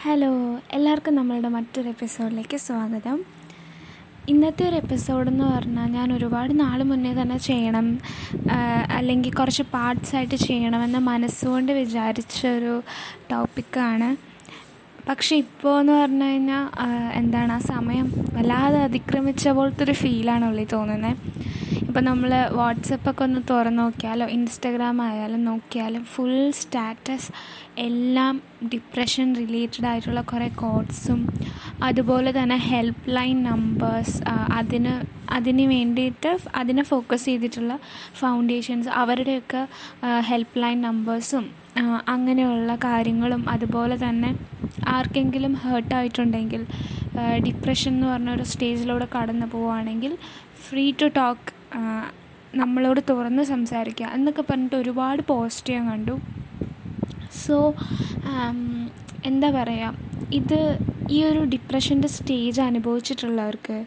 Hello എല്ലാവർക്കും നമ്മളുടെ മറ്റൊരു എപ്പിസോഡിലേക്ക് സ്വാഗതം. ഇന്നത്തെ ഒരു എപ്പിസോഡ് എന്ന് പറഞ്ഞാൽ ഞാൻ ഒരുപാട് നാൾ മുന്നേ തന്നെ ചെയ്യണം അല്ലെങ്കിൽ കുറച്ച് പാർട്സായിട്ട് ചെയ്യണമെന്ന് മനസ്സുകൊണ്ട് വിചാരിച്ച ഒരു ടോപ്പിക്കാണ് പക്ഷെ ഇപ്പോൾ എന്ന് പറഞ്ഞു കഴിഞ്ഞാൽ എന്താണ് ആ സമയം വല്ലാതെ അതിക്രമിച്ച പോലത്തെ ഒരു ഫീലാണ് ഉള്ളിൽ തോന്നുന്നത് ഇപ്പം നമ്മൾ വാട്സപ്പൊക്കെ ഒന്ന് തുറന്ന് നോക്കിയാലോ ഇൻസ്റ്റഗ്രാം ആയാലും നോക്കിയാലും ഫുൾ സ്റ്റാറ്റസ് എല്ലാം ഡിപ്രഷൻ റിലേറ്റഡ് ആയിട്ടുള്ള കുറേ കോഡ്സും അതുപോലെ തന്നെ ഹെൽപ്പ് ലൈൻ നമ്പേഴ്സ് അതിന് അതിന് വേണ്ടിയിട്ട് അതിനെ ഫോക്കസ് ചെയ്തിട്ടുള്ള ഫൗണ്ടേഷൻസ് അവരുടെയൊക്കെ ഹെൽപ്പ് ലൈൻ നമ്പേഴ്സും അങ്ങനെയുള്ള കാര്യങ്ങളും അതുപോലെ തന്നെ ആർക്കെങ്കിലും ഹേർട്ടായിട്ടുണ്ടെങ്കിൽ ഡിപ്രഷൻ എന്ന് പറഞ്ഞ ഒരു സ്റ്റേജിലൂടെ കടന്നു പോവുകയാണെങ്കിൽ ഫ്രീ ടു ടോക്ക് നമ്മളോട് തുറന്ന് സംസാരിക്കുക എന്നൊക്കെ പറഞ്ഞിട്ട് ഒരുപാട് പോസ്റ്റ് ഞാൻ കണ്ടു. സോ എന്താ പറയുക ഇത് ഈ ഒരു ഡിപ്രഷന്റെ സ്റ്റേജ് അനുഭവിച്ചിട്ടുള്ളവർക്ക്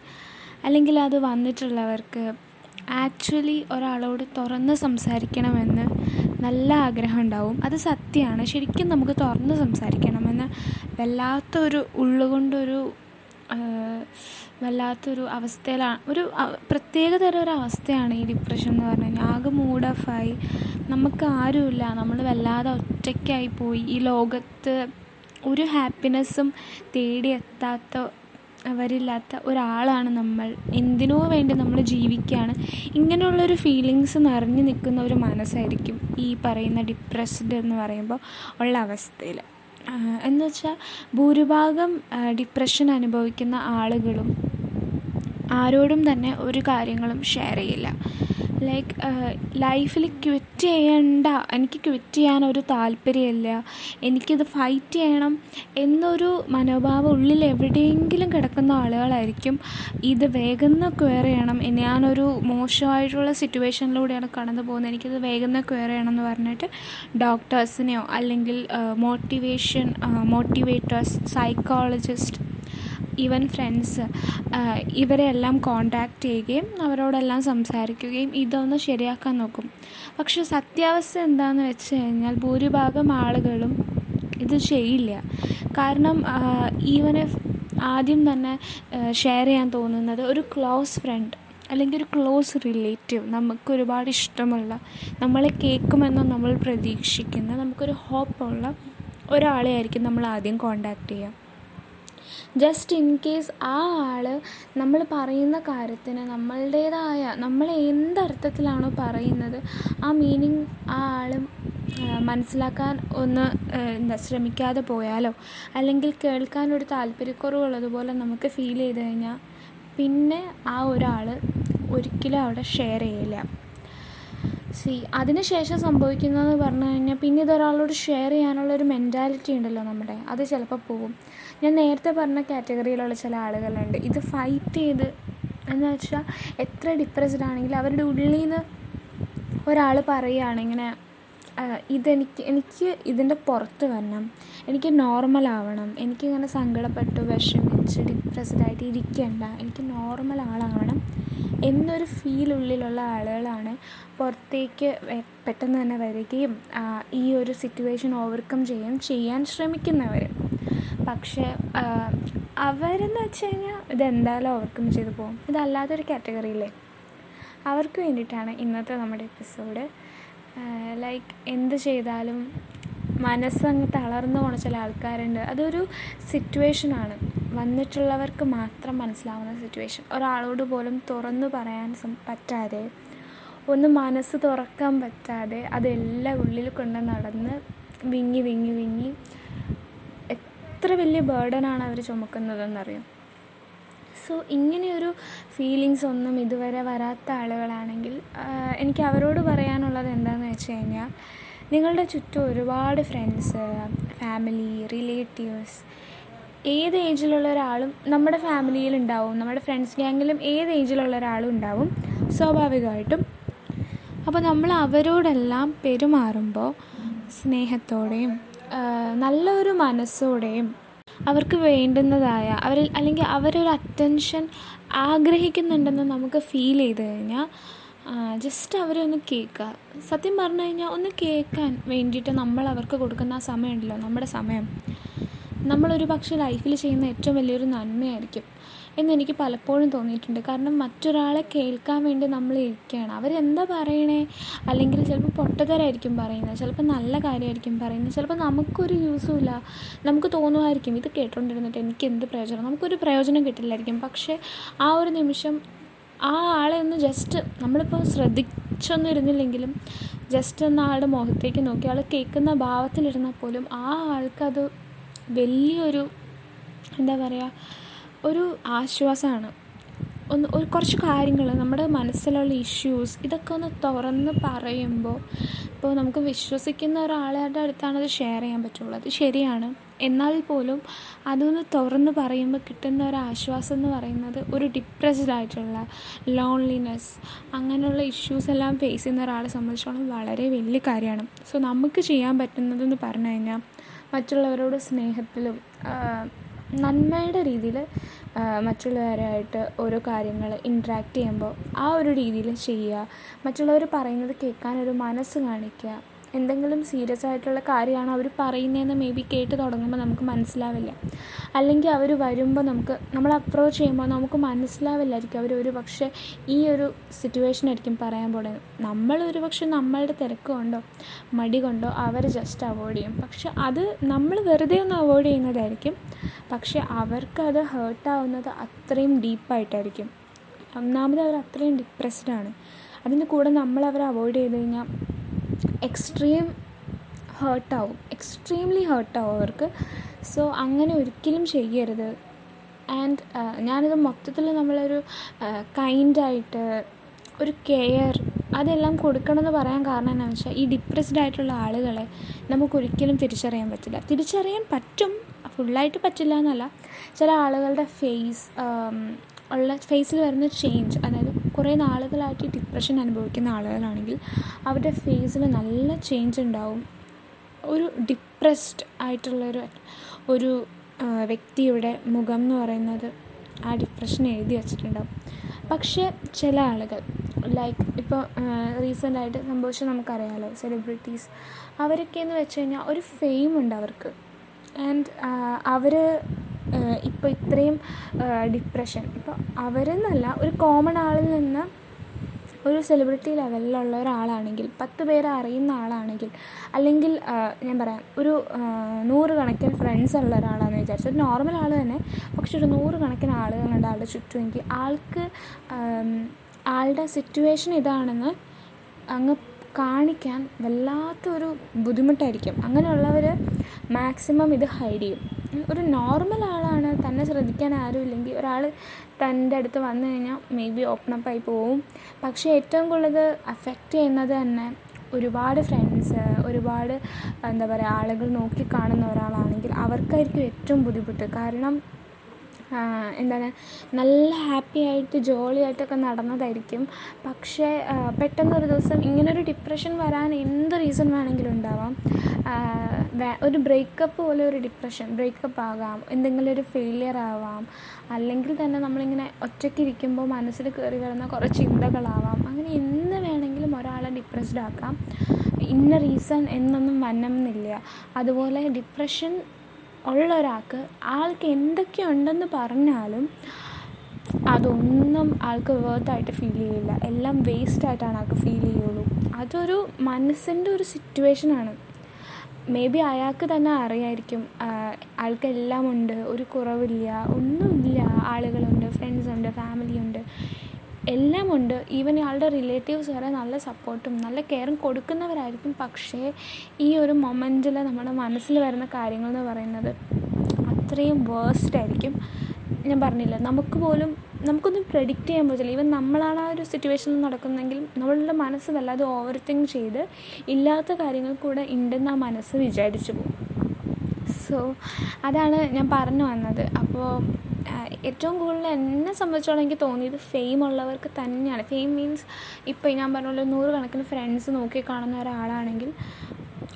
അല്ലെങ്കിൽ അത് വന്നിട്ടുള്ളവർക്ക് ആക്ച്വലി ഒരാളോട് തുറന്ന് സംസാരിക്കണമെന്ന് നല്ല ആഗ്രഹം ഉണ്ടാവും. അത് സത്യമാണ്. ശരിക്കും നമുക്ക് തുറന്ന് സംസാരിക്കണമെന്ന് വല്ലാത്തൊരു ഉള്ളുകൊണ്ടൊരു വല്ലാത്തൊരു അവസ്ഥയിലാണ് ഒരു പ്രത്യേക തരം ഒരു അവസ്ഥയാണ് ഈ ഡിപ്രഷൻ എന്ന് പറഞ്ഞു കഴിഞ്ഞാൽ ആകെ മൂഡ് ഓഫായി നമുക്ക് ആരുമില്ല. നമ്മൾ വല്ലാതെ ഒറ്റയ്ക്കായി പോയി. ഈ ലോകത്ത് ഒരു ഹാപ്പിനെസ്സും തേടിയെത്താത്ത അവരില്ലാത്ത ഒരാളാണ് നമ്മൾ. എന്തിനോ വേണ്ടി നമ്മൾ ജീവിക്കുകയാണ്. ഇങ്ങനെയുള്ളൊരു ഫീലിങ്സ് നിറഞ്ഞു നിൽക്കുന്ന ഒരു മനസ്സായിരിക്കും ഈ പറയുന്ന ഡിപ്രസ്ഡ് എന്ന് പറയുമ്പോൾ ഉള്ള അവസ്ഥയിൽ എന്ന് വെച്ചാൽ ഭൂരിഭാഗം ഡിപ്രഷൻ അനുഭവിക്കുന്ന ആളുകളും ആരോടും തന്നെ ഒരു കാര്യങ്ങളും ഷെയർ ചെയ്യില്ല. ലൈക്ക് ലൈഫിൽ ക്വിറ്റ് ചെയ്യണ്ട. എനിക്ക് ക്വിറ്റ് ചെയ്യാൻ ഒരു താല്പര്യമില്ല. എനിക്കിത് ഫൈറ്റ് ചെയ്യണം എന്നൊരു മനോഭാവം ഉള്ളിൽ എവിടെയെങ്കിലും കിടക്കുന്ന ആളുകളായിരിക്കും ഇത് വേഗം ക്വയർ ചെയ്യണം. ഞാനൊരു മോശമായിട്ടുള്ള സിറ്റുവേഷനിലൂടെയാണ് കടന്നു പോകുന്നത്. എനിക്കിത് വേഗം ക്വയർ ചെയ്യണം എന്ന് പറഞ്ഞിട്ട് ഡോക്ടേഴ്സിനെയോ അല്ലെങ്കിൽ motivation motivators psychologist even friends ഇവരെല്ലാം കോണ്ടാക്റ്റ് ചെയ്യുകയും അവരോടെല്ലാം സംസാരിക്കുകയും ഇതൊന്ന് ശരിയാക്കാൻ നോക്കും. പക്ഷെ സത്യാവസ്ഥ എന്താണെന്ന് വെച്ച് കഴിഞ്ഞാൽ ഭൂരിഭാഗം ആളുകളും ഇത് ചെയ്യില്ല. കാരണം ഈവൻ ആദ്യം തന്നെ ഷെയർ ചെയ്യാൻ തോന്നുന്നത് ഒരു ക്ലോസ് ഫ്രണ്ട് അല്ലെങ്കിൽ ഒരു ക്ലോസ് റിലേറ്റീവ് നമുക്ക് ഒരുപാട് ഇഷ്ടമുള്ള നമ്മളെ കേൾക്കുമെന്ന് നമ്മൾ പ്രതീക്ഷിക്കുന്ന നമുക്കൊരു ഹോപ്പുള്ള ഒരാളെ ആയിരിക്കും നമ്മൾ ആദ്യം കോണ്ടാക്റ്റ് ചെയ്യുക. ജസ്റ്റ് ഇൻ കേസ് ആ ആൾ നമ്മൾ പറയുന്ന കാര്യത്തിന് നമ്മളുടേതായ നമ്മൾ എന്തർത്ഥത്തിലാണോ പറയുന്നത് ആ മീനിങ് ആ ആൾ മനസ്സിലാക്കാൻ ഒന്ന് എന്താ ശ്രമിക്കാതെ പോയാലോ? അല്ലെങ്കിൽ കേൾക്കാനൊരു താല്പര്യക്കുറവുള്ളതുപോലെ നമുക്ക് ഫീൽ ചെയ്ത് കഴിഞ്ഞാൽ പിന്നെ ആ ഒരാൾ ഒരിക്കലും അവിടെ ഷെയർ ചെയ്യില്ല. സി അതിനുശേഷം സംഭവിക്കുന്നതെന്ന് പറഞ്ഞു കഴിഞ്ഞാൽ പിന്നെ ഇതൊരാളോട് ഷെയർ ചെയ്യാനുള്ള ഒരു മെന്റാലിറ്റി ഉണ്ടല്ലോ നമ്മുടെ. അത് ചിലപ്പോൾ പോകും ഞാൻ നേരത്തെ പറഞ്ഞ കാറ്റഗറിയിലുള്ള ചില ആളുകളുണ്ട്. ഇത് ഫൈറ്റ് ചെയ്ത് എന്ന് വെച്ചാൽ എത്ര ഡിപ്രസ്ഡ് ആണെങ്കിലും അവരുടെ ഉള്ളിൽ നിന്ന് ഒരാൾ പറയുകയാണ് ഇങ്ങനെ ഇതെനിക്ക് എനിക്ക് ഇതിന്റെ പുറത്ത് വരണം. എനിക്ക് നോർമൽ ആവണം. എനിക്കിങ്ങനെ സങ്കടപ്പെട്ട് വിഷമിച്ച് ഡിപ്രസ്ഡ് ആയിട്ട് ഇരിക്കേണ്ട. എനിക്ക് നോർമൽ ആളാവണം. എന്നൊരു ഫീൽ ഉള്ളിലുള്ള ആളുകളാണ് പുറത്തേക്ക് പെട്ടെന്ന് തന്നെ വരികയും ഈ ഒരു സിറ്റുവേഷൻ ഓവർകം ചെയ്യാൻ ചെയ്യാൻ ശ്രമിക്കുന്നവർ പക്ഷേ അവരെന്ന് വെച്ച് കഴിഞ്ഞാൽ ഇതെന്തായാലും ഓവർകം ചെയ്ത് പോകും. ഇതല്ലാത്തൊരു കാറ്റഗറിയില്ലേ അവർക്ക് വേണ്ടിയിട്ടാണ് ഇന്നത്തെ നമ്മുടെ എപ്പിസോഡ് ലൈക്ക് എന്ത് ചെയ്താലും മനസ്സങ്ങ് തളർന്നു പോണ ചില ആൾക്കാരുണ്ട്. അതൊരു സിറ്റുവേഷനാണ് വന്നിട്ടുള്ളവർക്ക് മാത്രം മനസ്സിലാവുന്ന സിറ്റുവേഷൻ ഒരാളോട് പോലും തുറന്നു പറയാൻ പറ്റാതെ ഒന്ന് മനസ്സ് തുറക്കാൻ പറ്റാതെ അതെല്ലാം ഉള്ളിൽ കൊണ്ട് നടന്ന് വിങ്ങി വിങ്ങി വിങ്ങി എത്ര വലിയ ബേർഡനാണ് അവർ ചുമക്കുന്നതെന്നറിയാം. സോ ഇങ്ങനെയൊരു ഫീലിങ്സ് ഒന്നും ഇതുവരെ വരാത്ത ആളുകളാണെങ്കിൽ എനിക്ക് അവരോട് പറയാനുള്ളത് എന്താണെന്ന് വെച്ച് കഴിഞ്ഞാൽ നിങ്ങളുടെ ചുറ്റും ഒരുപാട് ഫ്രണ്ട്സ് ഫാമിലി റിലേറ്റീവ്സ് ഏത് ഏജിലുള്ള ഒരാളും നമ്മുടെ ഫാമിലിയിൽ ഉണ്ടാവും. നമ്മുടെ ഫ്രണ്ട്സ് ഗ്യാങ്ങിലും ഏത് ഏജിലുള്ള ഒരാളും ഉണ്ടാവും സ്വാഭാവികമായിട്ടും. അപ്പോൾ നമ്മൾ അവരോടെല്ലാം പെരുമാറുമ്പോൾ സ്നേഹത്തോടെയും നല്ലൊരു മനസ്സോടെയും അവർക്ക് വേണ്ടുന്നതായ അവരിൽ അല്ലെങ്കിൽ അവരൊരു അറ്റൻഷൻ ആഗ്രഹിക്കുന്നുണ്ടെന്ന് നമുക്ക് ഫീൽ ചെയ്ത് കഴിഞ്ഞാൽ ജസ്റ്റ് അവരെ ഒന്ന് കേൾക്കുക സത്യം പറഞ്ഞു കഴിഞ്ഞാൽ ഒന്ന് കേൾക്കാൻ വേണ്ടിയിട്ട് നമ്മൾ അവർക്ക് കൊടുക്കുന്ന ആ സമയമുണ്ടല്ലോ നമ്മുടെ സമയം. നമ്മളൊരു പക്ഷേ ലൈഫിൽ ചെയ്യുന്ന ഏറ്റവും വലിയൊരു നന്മയായിരിക്കും എന്നെനിക്ക് പലപ്പോഴും തോന്നിയിട്ടുണ്ട്. കാരണം മറ്റൊരാളെ കേൾക്കാൻ വേണ്ടി നമ്മൾ ഇരിക്കുകയാണ്. അവരെന്താ പറയണേ? അല്ലെങ്കിൽ ചിലപ്പോൾ പൊട്ടത്തരായിരിക്കും പറയുന്നത് ചിലപ്പോൾ നല്ല കാര്യമായിരിക്കും പറയുന്നത് ചിലപ്പോൾ നമുക്കൊരു യൂസും ഇല്ല. നമുക്ക് തോന്നുമായിരിക്കും ഇത് കേട്ടോണ്ടിരുന്നിട്ട് എനിക്ക് എന്ത് പ്രയോജനം? നമുക്കൊരു പ്രയോജനം കിട്ടില്ലായിരിക്കും. പക്ഷേ ആ ഒരു നിമിഷം ആ ആളെ ഒന്ന് ജസ്റ്റ് നമ്മളിപ്പോൾ ശ്രദ്ധിച്ചൊന്നും ഇരുന്നില്ലെങ്കിലും ജസ്റ്റ് ഒന്ന് ആളുടെ മുഖത്തേക്ക് നോക്കി ആൾ കേൾക്കുന്ന ഭാവത്തിലിരുന്നാൽ പോലും ആ ആൾക്കത് വലിയൊരു എന്താ പറയുക ഒരു ആശ്വാസമാണ് ഒന്ന് ഒരു കുറച്ച് കാര്യങ്ങൾ നമ്മുടെ മനസ്സിലുള്ള ഇഷ്യൂസ് ഇതൊക്കെ ഒന്ന് തുറന്ന് പറയുമ്പോൾ ഇപ്പോൾ നമുക്ക് വിശ്വസിക്കുന്ന ഒരാളുടെ അടുത്താണ് അത് ഷെയർ ചെയ്യാൻ പറ്റുള്ളൂ. അത് ശരിയാണ്. എന്നാൽ പോലും അതൊന്ന് തുറന്ന് പറയുമ്പോൾ കിട്ടുന്ന ഒരു ആശ്വാസം എന്ന് പറയുന്നത് ഒരു ഡിപ്രസ്ഡ് ആയിട്ടുള്ള ലോൺലിനെസ് അങ്ങനെയുള്ള ഇഷ്യൂസ് എല്ലാം ഫേസ് ചെയ്യുന്ന ഒരാളെ സംബന്ധിച്ചോളം വളരെ വലിയ കാര്യമാണ്. സോ നമുക്ക് ചെയ്യാൻ പറ്റുന്നതെന്ന് പറഞ്ഞു കഴിഞ്ഞാൽ മറ്റുള്ളവരോട് സ്നേഹത്തിലും നന്മയുടെ രീതിയിൽ മറ്റുള്ളവരായിട്ട് ഓരോ കാര്യങ്ങൾ ഇൻട്രാക്ട് ചെയ്യുമ്പോൾ ആ ഒരു രീതിയിൽ ചെയ്യുക മറ്റുള്ളവർ പറയുന്നത് കേൾക്കാനൊരു മനസ്സ് കാണിക്കുക എന്തെങ്കിലും സീരിയസ് ആയിട്ടുള്ള കാര്യമാണ് അവർ പറയുന്നതെന്ന് മേ ബി കേട്ട് തുടങ്ങുമ്പോൾ നമുക്ക് മനസ്സിലാവില്ല. അല്ലെങ്കിൽ അവർ വരുമ്പോൾ നമുക്ക് നമ്മൾ അപ്രോച്ച് ചെയ്യുമ്പോൾ നമുക്ക് മനസ്സിലാവില്ലായിരിക്കും അവർ ഒരു പക്ഷേ ഈ ഒരു സിറ്റുവേഷൻ ആയിരിക്കും പറയാൻ പോകുന്നത് നമ്മൾ ഒരു പക്ഷേ നമ്മളുടെ തിരക്ക് കൊണ്ടോ മടി കൊണ്ടോ അവർ ജസ്റ്റ് അവോയ്ഡ് ചെയ്യും. പക്ഷെ അത് നമ്മൾ വെറുതെ ഒന്ന് അവോയ്ഡ് ചെയ്യുന്നതായിരിക്കും. പക്ഷെ അവർക്കത് ഹേർട്ടാവുന്നത് അത്രയും ഡീപ്പായിട്ടായിരിക്കും ഒന്നാമത് അവർ അത്രയും ഡിപ്രസ്ഡ് ആണ്. അതിന്റെ കൂടെ നമ്മൾ അവരെ അവോയ്ഡ് ചെയ്ത് കഴിഞ്ഞാൽ എക്സ്ട്രീം ഹേർട്ടാവും എക്സ്ട്രീംലി ഹേർട്ടാവും അവർക്ക്. സോ അങ്ങനെ ഒരിക്കലും ചെയ്യരുത്. ആൻഡ് ഞാനിത് മൊത്തത്തിൽ നമ്മളൊരു കൈൻഡായിട്ട് ഒരു കെയർ അതെല്ലാം കൊടുക്കണമെന്ന് പറയാൻ കാരണം എന്താണെന്ന് വെച്ചാൽ ഈ ഡിപ്രസ്ഡ് ആയിട്ടുള്ള ആളുകളെ നമുക്കൊരിക്കലും തിരിച്ചറിയാൻ പറ്റില്ല. തിരിച്ചറിയാൻ പറ്റും. ഫുള്ളായിട്ട് പറ്റില്ല എന്നല്ല. ചില ആളുകളുടെ ഫേസ് ഉള്ള ഫേസിൽ വരുന്ന ചേഞ്ച് അതായത് കുറേ നാളുകളായിട്ട് ഡിപ്രഷൻ അനുഭവിക്കുന്ന ആളുകളാണെങ്കിൽ അവരുടെ ഫേസിൽ നല്ല ചേഞ്ച് ഉണ്ടാവും. ഒരു ഡിപ്രസ്ഡ് ആയിട്ടുള്ളൊരു ഒരു വ്യക്തിയുടെ മുഖം എന്ന് പറയുന്നത് ആ ഡിപ്രഷൻ എഴുതി വച്ചിട്ടുണ്ടാവും. പക്ഷേ ചില ആളുകൾ ലൈക്ക് ഇപ്പോൾ റീസെന്റായിട്ട് സംഭവിച്ചത് നമുക്കറിയാമല്ലോ സെലിബ്രിറ്റീസ് അവരൊക്കെ എന്ന് വെച്ച് കഴിഞ്ഞാൽ ഒരു ഫെയിം ഉണ്ട് അവർക്ക്. ആൻഡ് അവർ ഇപ്പോൾ ഇത്രയും ഡിപ്രഷൻ ഇപ്പോൾ അവരെന്നല്ല ഒരു കോമൺ ആളിൽ നിന്ന് ഒരു സെലിബ്രിറ്റി ലെവലിലുള്ള ഒരാളാണെങ്കിൽ പത്ത് പേരെ അറിയുന്ന ആളാണെങ്കിൽ അല്ലെങ്കിൽ ഞാൻ പറയാം ഒരു നൂറ് കണക്കിന് ഫ്രണ്ട്സ് ഉള്ള ഒരാളാണെന്ന് വിചാരിച്ചു. ഒരു നോർമൽ ആൾ തന്നെ പക്ഷെ ഒരു നൂറ് കണക്കിന് ആളുകളുണ്ട് ആളുടെ ചുറ്റുമെങ്കിൽ ആൾക്ക് ആളുടെ സിറ്റുവേഷൻ ഇതാണെന്ന് അങ്ങ് കാണിക്കാൻ വല്ലാത്തൊരു ബുദ്ധിമുട്ടായിരിക്കും. അങ്ങനെയുള്ളവർ മാക്സിമം ഇത് ഹൈഡ് ചെയ്യും. ഒരു നോർമൽ ആളാണ്. തന്നെ ശ്രദ്ധിക്കാൻ ആരുമില്ലെങ്കിൽ ഒരാൾ തന്റെ അടുത്ത് വന്നു കഴിഞ്ഞാൽ മേ ബി ഓപ്പൺ അപ്പ് ആയി പോവും. പക്ഷേ ഏറ്റവും കൂടുതൽ അഫക്റ്റ് ചെയ്യുന്നത് തന്നെ ഒരുപാട് ഫ്രണ്ട്സ് ഒരുപാട് എന്താ പറയുക ആളുകൾ നോക്കി കാണുന്ന ഒരാളാണെങ്കിൽ അവർക്കായിരിക്കും ഏറ്റവും ബുദ്ധിമുട്ട്. കാരണം എന്താണ് നല്ല ഹാപ്പി ആയിട്ട് ജോളി ആയിട്ടൊക്കെ നടന്നതായിരിക്കും. പക്ഷേ പെട്ടെന്നൊരു ദിവസം ഇങ്ങനൊരു ഡിപ്രഷൻ വരാൻ എന്ത് റീസൺ വേണമെങ്കിലും ഉണ്ടാവാം. ഒരു ബ്രേക്കപ്പ് പോലെ ഒരു ഡിപ്രഷൻ ബ്രേക്കപ്പ് ആകാം എന്തെങ്കിലും ഒരു ഫെയിലിയർ ആവാം അല്ലെങ്കിൽ തന്നെ നമ്മളിങ്ങനെ ഒറ്റയ്ക്ക് ഇരിക്കുമ്പോൾ മനസ്സിൽ കയറി വരുന്ന കുറേ ചിന്തകളാവാം. അങ്ങനെ എന്ന് വേണമെങ്കിലും ഒരാളെ ഡിപ്രസ്ഡ് ആക്കാം. ഇന്ന റീസൺ എന്നൊന്നും വന്നമെന്നില്ല അതുപോലെ ഡിപ്രഷൻ ഉള്ള ഒരാൾക്ക് ആൾക്ക് എന്തൊക്കെയുണ്ടെന്ന് പറഞ്ഞാലും അതൊന്നും ആൾക്ക് വേർത്തായിട്ട് ഫീൽ ചെയ്യില്ല. എല്ലാം വേസ്റ്റ് ആയിട്ടാണ് ആൾക്ക് ഫീൽ ചെയ്യുള്ളൂ. അതൊരു മനസ്സിന്റെ ഒരു സിറ്റുവേഷനാണ് മേ ബി അയാൾക്ക് തന്നെ അറിയായിരിക്കും ആൾക്കെല്ലാം ഉണ്ട് ഒരു കുറവില്ല ഒന്നുമില്ല ആളുകളുണ്ട് ഫ്രണ്ട്സ് ഉണ്ട് ഫാമിലി ഉണ്ട്. ഈവൻ ഇയാളുടെ റിലേറ്റീവ്സ് വരെ നല്ല സപ്പോർട്ടും നല്ല കെയറും കൊടുക്കുന്നവരായിരിക്കും. പക്ഷേ ഈ ഒരു മൊമെന്റിൽ നമ്മുടെ മനസ്സിൽ വരുന്ന കാര്യങ്ങൾ എന്ന് പറയുന്നത് അത്രയും വേഴ്സ്റ്റ് ആയിരിക്കും. ഞാൻ പറഞ്ഞില്ല നമുക്ക് പോലും നമുക്കൊന്നും പ്രെഡിക്റ്റ് ചെയ്യാൻ പറ്റില്ല. ഈവൻ നമ്മളാണ് ആ ഒരു സിറ്റുവേഷനിൽ നടക്കുന്നതെങ്കിൽ നമ്മളുടെ മനസ്സ് വല്ലാതെ ഓവർ തിങ്ക് ചെയ്ത് ഇല്ലാത്ത കാര്യങ്ങൾ കൂടെ ഉണ്ടെന്ന് ആ മനസ്സ് വിചാരിച്ചു പോകും. സോ അതാണ് ഞാൻ പറഞ്ഞു വന്നത്. അപ്പോൾ ഏറ്റവും കൂടുതൽ എന്നെ സംബന്ധിച്ചോളം എനിക്ക് തോന്നിയത് ഫെയിം ഉള്ളവർക്ക് തന്നെയാണ്. ഫെയിം മീൻസ് ഇപ്പോൾ ഞാൻ പറഞ്ഞ പോലെ നൂറുകണക്കിന് ഫ്രണ്ട്സ് നോക്കി കാണുന്ന ഒരാളാണെങ്കിൽ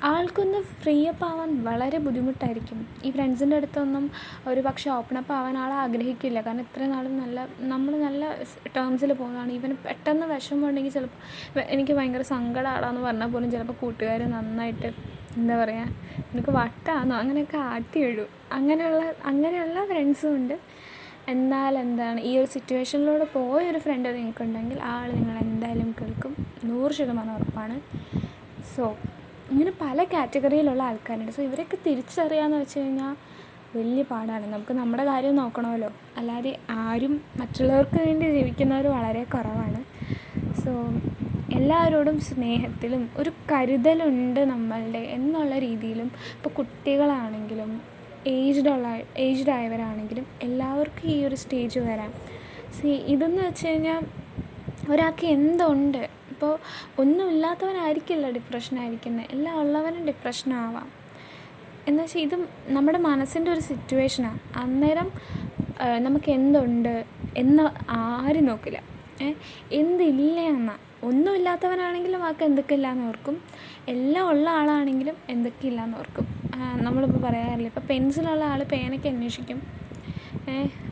ആൾക്കൊന്ന് ഫ്രീ അപ്പ് ആവാൻ വളരെ ബുദ്ധിമുട്ടായിരിക്കും. ഈ ഫ്രണ്ട്സിന്റെ അടുത്തൊന്നും ഒരു പക്ഷേ ഓപ്പൺ അപ്പ് ആവാൻ ആൾ ആഗ്രഹിക്കില്ല. കാരണം ഇത്രയും നാളും നല്ല നമ്മൾ നല്ല ടേംസിൽ പോകുന്നതാണ്. ഈവൻ പെട്ടെന്ന് വിഷമമുണ്ടെങ്കിൽ ചിലപ്പോൾ എനിക്ക് ഭയങ്കര സങ്കടമാണെന്ന് പറഞ്ഞാൽ പോലും ചിലപ്പോൾ കൂട്ടുകാർ നന്നായിട്ട് എന്താ പറയുക നിനക്ക് വട്ടാന്നോ അങ്ങനെയൊക്കെ ആട്ടി വിടും അങ്ങനെയുള്ള അങ്ങനെയുള്ള ഫ്രണ്ട്സും ഉണ്ട്. എന്നാൽ എന്താണ് ഈ ഒരു സിറ്റുവേഷനിലൂടെ പോയൊരു ഫ്രണ്ട് നിങ്ങൾക്കുണ്ടെങ്കിൽ ആൾ നിങ്ങൾ എന്തായാലും കേൾക്കും. നൂറ് ശതമാനം ഉറപ്പാണ്. സോ ഇങ്ങനെ പല കാറ്റഗറിയിലുള്ള ആൾക്കാരുണ്ട്. സോ ഇവരൊക്കെ തിരിച്ചറിയാന്ന് വെച്ച് കഴിഞ്ഞാൽ വലിയ പാടാണ്. നമുക്ക് നമ്മുടെ കാര്യം നോക്കണമല്ലോ. അല്ലാതെ ആരും മറ്റുള്ളവർക്ക് വേണ്ടി ജീവിക്കുന്നവർ വളരെ കുറവാണ്. സോ എല്ലാവരോടും സ്നേഹത്തിലും ഒരു കരുതലുണ്ട് നമ്മളുടെ എന്നുള്ള രീതിയിലും ഇപ്പോൾ കുട്ടികളാണെങ്കിലും ഏജ്ഡ് ഉള്ള ഏജ്ഡ് ആയവരാണെങ്കിലും എല്ലാവർക്കും ഈ ഒരു സ്റ്റേജ് വരാം. സി ഇതെന്ന് വെച്ച് കഴിഞ്ഞാൽ ഒരാൾക്ക് എന്തുണ്ട്? ഇപ്പോൾ ഒന്നുമില്ലാത്തവനായിരിക്കില്ല ഡിപ്രഷനായിരിക്കുന്നത് എല്ലാം ഉള്ളവനും ഡിപ്രഷനാവാം എന്ന് വെച്ചാൽ ഇത് നമ്മുടെ മനസ്സിന്റെ ഒരു സിറ്റുവേഷനാണ് അന്നേരം നമുക്ക് എന്തുണ്ട്? എന്ന് ആരും നോക്കില്ല. എന്തില്ല എന്നാ. ഒന്നുമില്ലാത്തവനാണെങ്കിലും ആൾക്ക് എന്തൊക്കെ ഇല്ലാന്ന് ഓർക്കും. എല്ലാം ഉള്ള ആളാണെങ്കിലും എന്തൊക്കെ ഇല്ലാന്ന് ഓർക്കും നമ്മളിപ്പോൾ പറയാറില്ല ഇപ്പോൾ പെൻസിലുള്ള ആൾ പേനയ്ക്ക് അന്വേഷിക്കും.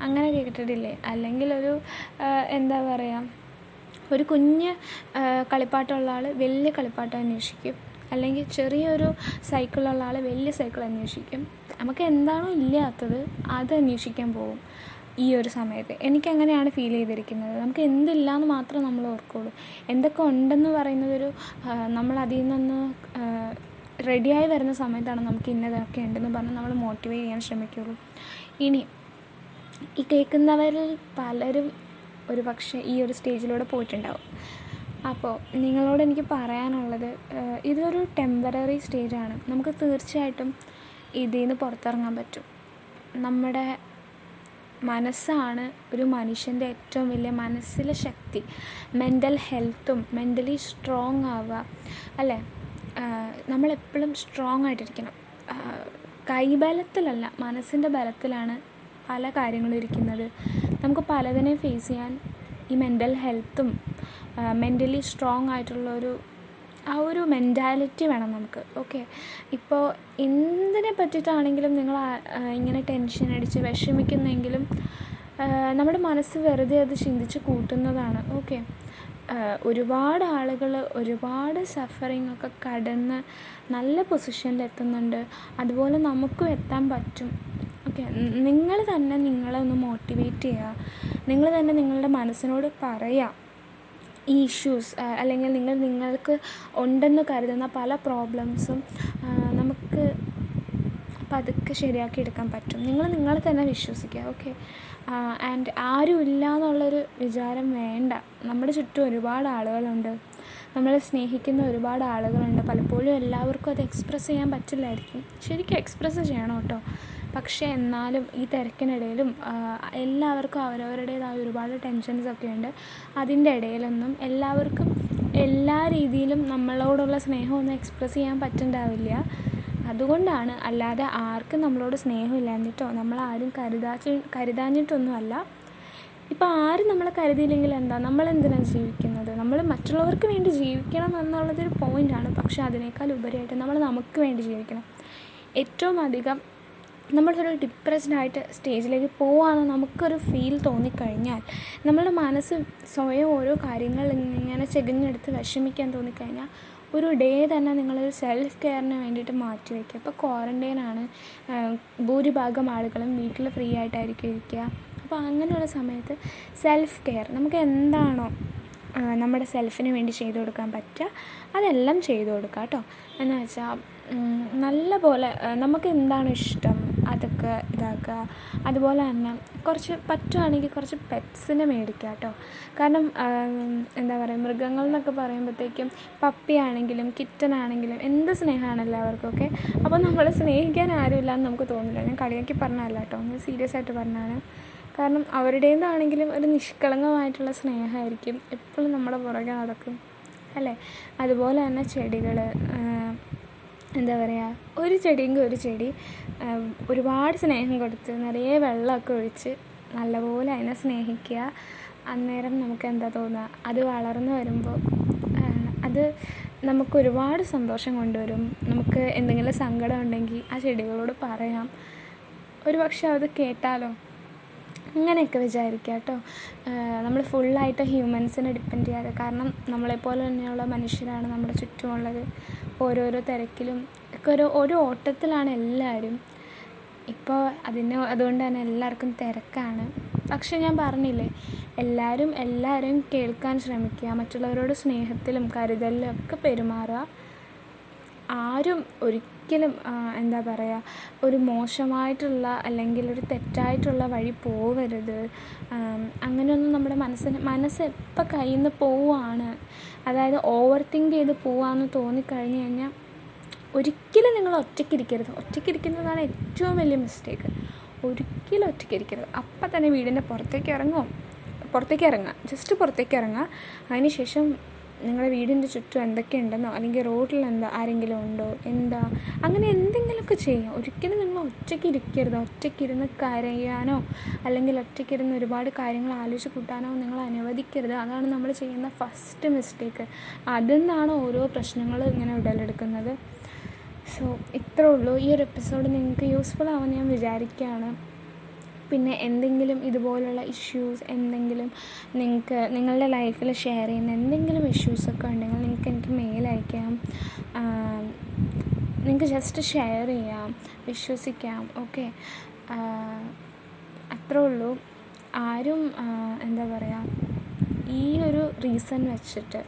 അങ്ങനെ കേട്ടിട്ടില്ലേ? അല്ലെങ്കിൽ ഒരു എന്താ പറയുക ഒരു കുഞ്ഞ് കളിപ്പാട്ടമുള്ള ആൾ വലിയ കളിപ്പാട്ടം അന്വേഷിക്കും. അല്ലെങ്കിൽ ചെറിയൊരു സൈക്കിളുള്ള ആൾ വലിയ സൈക്കിൾ അന്വേഷിക്കും. നമുക്ക് എന്താണോ ഇല്ലാത്തത് അത് അന്വേഷിക്കാൻ പോകും. ഈ ഒരു സമയത്ത്. എനിക്കങ്ങനെയാണ് ഫീൽ ചെയ്തിരിക്കുന്നത്. നമുക്ക് എന്തില്ല എന്ന് മാത്രം നമ്മൾ ഓർക്കുള്ളൂ. എന്തൊക്കെ ഉണ്ടെന്ന് പറയുന്നതൊരു നമ്മളതിൽ നിന്ന് റെഡിയായി വരുന്ന സമയത്താണ് നമുക്ക് ഇന്നതൊക്കെ ഉണ്ടെന്ന് പറഞ്ഞ് നമ്മൾ മോട്ടിവേറ്റ് ചെയ്യാൻ ശ്രമിക്കുള്ളൂ. ഇനി ഈ കേൾക്കുന്നവരിൽ പലരും ഒരു പക്ഷേ ഈ ഒരു സ്റ്റേജിലൂടെ പോയിട്ടുണ്ടാവും. അപ്പോൾ നിങ്ങളോട് എനിക്ക് പറയാനുള്ളത് ഇതൊരു ടെമ്പററി സ്റ്റേജാണ് നമുക്ക് തീർച്ചയായിട്ടും ഇതിൽ നിന്ന് പുറത്തിറങ്ങാൻ പറ്റും. നമ്മുടെ മനസ്സാണ് ഒരു മനുഷ്യന്റെ ഏറ്റവും വലിയ മനസ്സിലെ ശക്തി. മെന്റൽ ഹെൽത്തും മെന്റലി സ്ട്രോങ് ആവുക. അല്ലേ? നമ്മളെപ്പോഴും സ്ട്രോങ് ആയിട്ടിരിക്കണം. കൈബലത്തിലല്ല മനസ്സിന്റെ ബലത്തിലാണ് പല കാര്യങ്ങളും ഇരിക്കുന്നത്. നമുക്ക് പലതിനെ ഫേസ് ചെയ്യാൻ ഈ മെന്റൽ ഹെൽത്തും മെന്റലി സ്ട്രോങ് ആയിട്ടുള്ള ഒരു ആ ഒരു മെന്റാലിറ്റി വേണം നമുക്ക്. ഓക്കെ ഇപ്പോൾ എന്തിനെ പറ്റിയിട്ടാണെങ്കിലും നിങ്ങൾ ഇങ്ങനെ ടെൻഷൻ അടിച്ച് വിഷമിക്കുന്നെങ്കിലും നമ്മുടെ മനസ്സ് വെറുതെ അത് ചിന്തിച്ച് കൂട്ടുന്നതാണ്. ഓക്കെ ഒരുപാട് ആളുകൾ ഒരുപാട് സഫറിങ് ഒക്കെ കടന്ന് നല്ല പൊസിഷനിൽ എത്തുന്നുണ്ട്. അതുപോലെ നമുക്കും എത്താൻ പറ്റും. ഓക്കെ നിങ്ങൾ തന്നെ നിങ്ങളെ ഒന്ന് മോട്ടിവേറ്റ് ചെയ്യുക. നിങ്ങൾ തന്നെ നിങ്ങളുടെ മനസ്സിനോട് പറയുക ഇഷ്യൂസ് അല്ലെങ്കിൽ നിങ്ങൾ നിങ്ങൾക്ക് ഉണ്ടെന്ന് കരുതുന്ന പല പ്രോബ്ലംസും നമുക്ക് പതുക്കെ ശരിയാക്കി എടുക്കാൻ പറ്റും. നിങ്ങൾ നിങ്ങളെ തന്നെ വിശ്വസിക്കുക ഓക്കെ ആൻഡ് ആരും ഇല്ല എന്നുള്ളൊരു വിചാരം വേണ്ട. നമ്മുടെ ചുറ്റും ഒരുപാട് ആളുകളുണ്ട്. നമ്മളെ സ്നേഹിക്കുന്ന ഒരുപാട് ആളുകളുണ്ട്. പലപ്പോഴും എല്ലാവർക്കും അത് എക്സ്പ്രസ് ചെയ്യാൻ പറ്റില്ലായിരിക്കും. ശരിക്കും എക്സ്പ്രസ് ചെയ്യണം കേട്ടോ. പക്ഷേ എന്നാലും ഈ തിരക്കിനിടയിലും എല്ലാവർക്കും അവരവരുടേതായ ഒരുപാട് ടെൻഷൻസ് ഒക്കെ ഉണ്ട്. അതിന്റെ ഇടയിലൊന്നും എല്ലാവർക്കും എല്ലാ രീതിയിലും നമ്മളോടുള്ള സ്നേഹമൊന്നും എക്സ്പ്രസ് ചെയ്യാൻ പറ്റണ്ടാവില്ല. അതുകൊണ്ടാണ് അല്ലാതെ ആർക്കും നമ്മളോട് സ്നേഹമില്ലാഞ്ഞിട്ടോ നമ്മളാരും കരുതാച്ച് കരുതാഞ്ഞിട്ടൊന്നുമല്ല. ഇപ്പോൾ ആരും നമ്മളെ കരുതിയില്ലെങ്കിൽ എന്താ? നമ്മൾ എന്തിനാണ് ജീവിക്കുന്നത്? നമ്മൾ മറ്റുള്ളവർക്ക് വേണ്ടി ജീവിക്കണം എന്നുള്ളതൊരു പോയിന്റാണ് പക്ഷേ അതിനേക്കാൾ ഉപരിയായിട്ട് നമ്മൾ നമുക്ക് വേണ്ടി ജീവിക്കണം. ഏറ്റവും അധികം നമ്മളൊരു ഡിപ്രസ്ഡ് ആയിട്ട് സ്റ്റേജിലേക്ക് പോവാന്ന് നമുക്കൊരു ഫീൽ തോന്നിക്കഴിഞ്ഞാൽ നമ്മളുടെ മനസ്സ് സ്വയം ഓരോ കാര്യങ്ങൾ ഇങ്ങനെ ചെകഞ്ഞെടുത്ത് വിഷമിക്കാൻ തോന്നിക്കഴിഞ്ഞാൽ ഒരു ഡേ തന്നെ നിങ്ങളൊരു സെൽഫ് കെയറിന് വേണ്ടിയിട്ട് മാറ്റി വയ്ക്കുക ഇപ്പോൾ ക്വാറന്റൈനാണ് ഭൂരിഭാഗം ആളുകളും വീട്ടിൽ ഫ്രീ ആയിട്ടായിരിക്കും ഇരിക്കുക. അപ്പോൾ അങ്ങനെയുള്ള സമയത്ത് സെൽഫ് കെയർ നമുക്ക് എന്താണോ നമ്മുടെ സെൽഫിന് വേണ്ടി ചെയ്തു കൊടുക്കാൻ പറ്റുക അതെല്ലാം ചെയ്തു കൊടുക്കുക കേട്ടോ. എന്ന് വെച്ചാൽ നല്ല പോലെ നമുക്ക് എന്താണ് ഇഷ്ടം? അതൊക്കെ ഇതാക്കുക. അതുപോലെ തന്നെ കുറച്ച് പറ്റുവാണെങ്കിൽ കുറച്ച് പെറ്റ്സിനെ മേടിക്കുക കേട്ടോ. കാരണം എന്താ പറയുക മൃഗങ്ങൾ എന്നൊക്കെ പറയുമ്പോഴത്തേക്കും പപ്പിയാണെങ്കിലും കിറ്റനാണെങ്കിലും എന്ത് സ്നേഹമാണ് എല്ലാവർക്കൊക്കെ അപ്പോൾ നമ്മൾ സ്നേഹിക്കാൻ ആരുമില്ല എന്ന് നമുക്ക് തോന്നില്ല. ഞാൻ കളിയാക്കി പറഞ്ഞതല്ല കേട്ടോ. ഞാൻ സീരിയസ് ആയിട്ട് പറഞ്ഞതാണ്. കാരണം അവരുടേതാണെങ്കിലും ഒരു നിഷ്കളങ്കമായിട്ടുള്ള സ്നേഹമായിരിക്കും എപ്പോഴും നമ്മുടെ പുറകെ നടക്കും. അല്ലേ? അതുപോലെ തന്നെ ചെടികൾ എന്താ പറയുക ഒരു ചെടിയെങ്കിൽ ഒരു ചെടി ഒരുപാട് സ്നേഹം കൊടുത്ത് നിറയെ വെള്ളമൊക്കെ ഒഴിച്ച് നല്ലപോലെ അതിനെ സ്നേഹിക്കുക. അന്നേരം നമുക്ക് എന്താ തോന്നുക അത് വളർന്നു വരുമ്പോൾ അത് നമുക്ക് ഒരുപാട് സന്തോഷം കൊണ്ടുവരും. നമുക്ക് എന്തെങ്കിലും സങ്കടം ഉണ്ടെങ്കിൽ ആ ചെടികളോട് പറയാം. ഒരു പക്ഷെ അത് കേട്ടാലോ അങ്ങനെയൊക്കെ വിചാരിക്കുക കേട്ടോ. നമ്മൾ ഫുള്ളായിട്ട് ഹ്യൂമൻസിനെ ഡിപ്പെൻഡ് ചെയ്യാതെ. കാരണം നമ്മളെപ്പോലെ തന്നെയുള്ള മനുഷ്യരാണ് നമ്മുടെ ചുറ്റുമുള്ളത്. ഓരോരോ തിരക്കിലും ഒക്കെ ഒരു ഒരു ഓട്ടത്തിലാണ് എല്ലാവരും. ഇപ്പോൾ അതിന് അതുകൊണ്ട് തന്നെ എല്ലാവർക്കും തിരക്കാണ്. പക്ഷെ ഞാൻ പറഞ്ഞില്ലേ എല്ലാവരും എല്ലാവരെയും കേൾക്കാൻ ശ്രമിക്കുക മറ്റുള്ളവരോട് സ്നേഹത്തിലും കരുതലിലും ഒക്കെ പെരുമാറുക. ആരും ഒരിക്കലും എന്താ പറയുക ഒരു മോശമായിട്ടുള്ള അല്ലെങ്കിൽ ഒരു തെറ്റായിട്ടുള്ള വഴി പോവരുത് ആം, അങ്ങനെയൊന്നും നമ്മുടെ മനസ്സിന് മനസ്സ് എപ്പോൾ കയ്യിൽ നിന്ന് പോവുകയാണ് അതായത് ഓവർ തിങ്ക് ചെയ്ത് പോവാന്ന് തോന്നിക്കഴിഞ്ഞ് കഴിഞ്ഞാൽ ഒരിക്കലും നിങ്ങൾ ഒറ്റയ്ക്കിരിക്കരുത്. ഒറ്റയ്ക്കിരിക്കുന്നതാണ് ഏറ്റവും വലിയ മിസ്റ്റേക്ക് ഒരിക്കലും ഒറ്റയ്ക്കിരിക്കരുത്. അപ്പം തന്നെ വീടിന്റെ പുറത്തേക്ക് ഇറങ്ങും. പുറത്തേക്ക് ഇറങ്ങുക. ജസ്റ്റ് പുറത്തേക്ക് ഇറങ്ങുക. അതിനുശേഷം നിങ്ങളുടെ വീടിന്റെ ചുറ്റും എന്തൊക്കെ ഉണ്ടെന്നോ അല്ലെങ്കിൽ റോഡിൽ എന്താ ആരെങ്കിലും ഉണ്ടോ എന്താ അങ്ങനെ എന്തെങ്കിലുമൊക്കെ ചെയ്യുക ഒരിക്കലും നിങ്ങൾ ഒറ്റയ്ക്ക് ഇരിക്കരുത്. ഒറ്റയ്ക്കിരുന്ന് കരയാനോ അല്ലെങ്കിൽ ഒറ്റയ്ക്കിരുന്ന് ഒരുപാട് കാര്യങ്ങൾ ആലോചിച്ച് കൂട്ടാനോ നിങ്ങൾ അനുവദിക്കരുത്. അതാണ് നമ്മൾ ചെയ്യുന്ന ഫസ്റ്റ് മിസ്റ്റേക്ക് അതിൽ നിന്നാണ് ഓരോ പ്രശ്നങ്ങൾ ഇങ്ങനെ ഉടലെടുക്കുന്നത്. സോ ഇത്രേ ഉള്ളൂ. ഈ ഒരു എപ്പിസോഡ് നിങ്ങൾക്ക് യൂസ്ഫുൾ ആവുമെന്ന് ഞാൻ വിചാരിക്കുകയാണ്. പിന്നെ എന്തെങ്കിലും ഇതുപോലുള്ള ഇഷ്യൂസ് എന്തെങ്കിലും നിങ്ങൾക്ക് നിങ്ങളുടെ ലൈഫിൽ ഷെയർ ചെയ്യുന്ന എന്തെങ്കിലും ഇഷ്യൂസൊക്കെ ഉണ്ടെങ്കിൽ നിങ്ങൾക്ക് എനിക്ക് മെയിൽ അയക്കാം. നിങ്ങൾക്ക് ജസ്റ്റ് ഷെയർ ചെയ്യാം വിശ്വസിക്കാം ഓക്കെ അത്രേ ഉള്ളൂ. ആരും എന്താ പറയുക ഈ ഒരു റീസൺ വെച്ചിട്ട്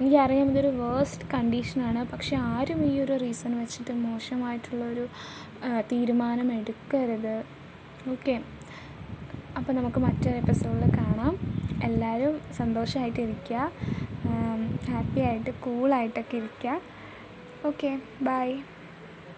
എനിക്കറിയാം ഇതൊരു വേഴ്സ്റ്റ് കണ്ടീഷനാണ് പക്ഷെ ആരും ഈ ഒരു റീസൺ വെച്ചിട്ട് മോശമായിട്ടുള്ളൊരു തീരുമാനം എടുക്കരുത്. ഓക്കെ. അപ്പോൾ നമുക്ക് മറ്റൊരു എപ്പിസോഡിൽ കാണാം. എല്ലാവരും സന്തോഷമായിട്ട് ഇരിക്കുക ഹാപ്പി ആയിട്ട് കൂളായിട്ടൊക്കെ ഇരിക്കുക. Okay bye.